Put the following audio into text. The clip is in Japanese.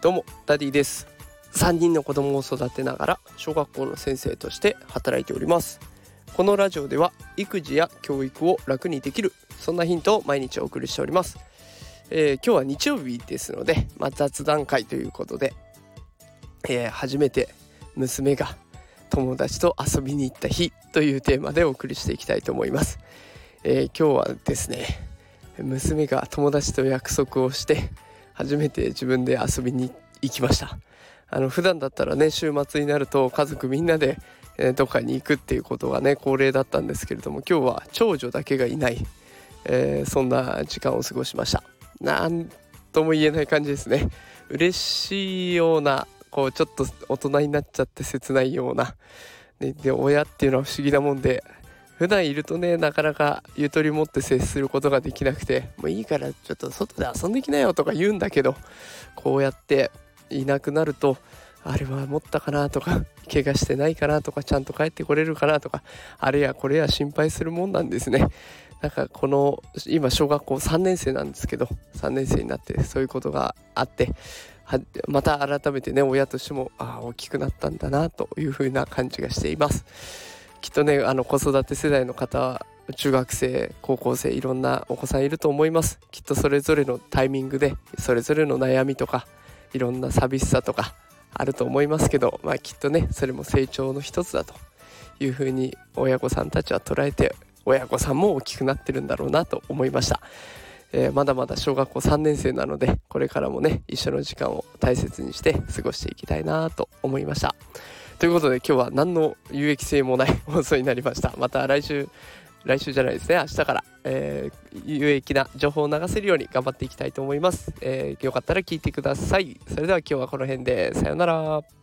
どうもダディです。3人の子供を育てながら小学校の先生として働いております。このラジオでは育児や教育を楽にできるそんなヒントを毎日お送りしております、えー、今日は日曜日ですので、まあ、雑談会ということで、えー、初めて娘が友達と遊びに行った日というテーマでお送りしていきたいと思います、えー、今日はですね娘が友達と約束をして初めて自分で遊びに行きました。あの普段だったらね週末になると家族みんなで、どっかに行くっていうことがね恒例だったんですけれども今日は長女だけがいない、えー、そんな時間を過ごしました。なんとも言えない感じですね。嬉しいようなこうちょっと大人になっちゃって切ないような、ね、で親っていうのは不思議なもんで普段いるとねなかなかゆとり持って接することができなくてもういいからちょっと外で遊んできなよとか言うんだけどこうやっていなくなるとあれは持ったかなとか怪我してないかなとかちゃんと帰ってこれるかなとかあれやこれや心配するもんなんですね。なんかこの今小学校3年生なんですけど3年生になってそういうことがあってまた改めてね親としてもああ大きくなったんだなというふうな感じがしていますきっとねあの子育て世代の方中学生高校生いろんなお子さんいると思います。きっとそれぞれのタイミングでそれぞれの悩みとかいろんな寂しさとかあると思いますけどまあきっとねそれも成長の一つだというふうに親御さんたちは捉えて親御さんも大きくなってるんだろうなと思いました。えー、まだまだ小学校3年生なのでこれからもね一緒の時間を大切にして過ごしていきたいなと思いました。ということで今日は何の有益性もない放送になりました。また来週来週じゃないですね。明日から、えー、有益な情報を流せるように頑張っていきたいと思います、えー、よかったら聞いてください。それでは今日はこの辺で。さようなら。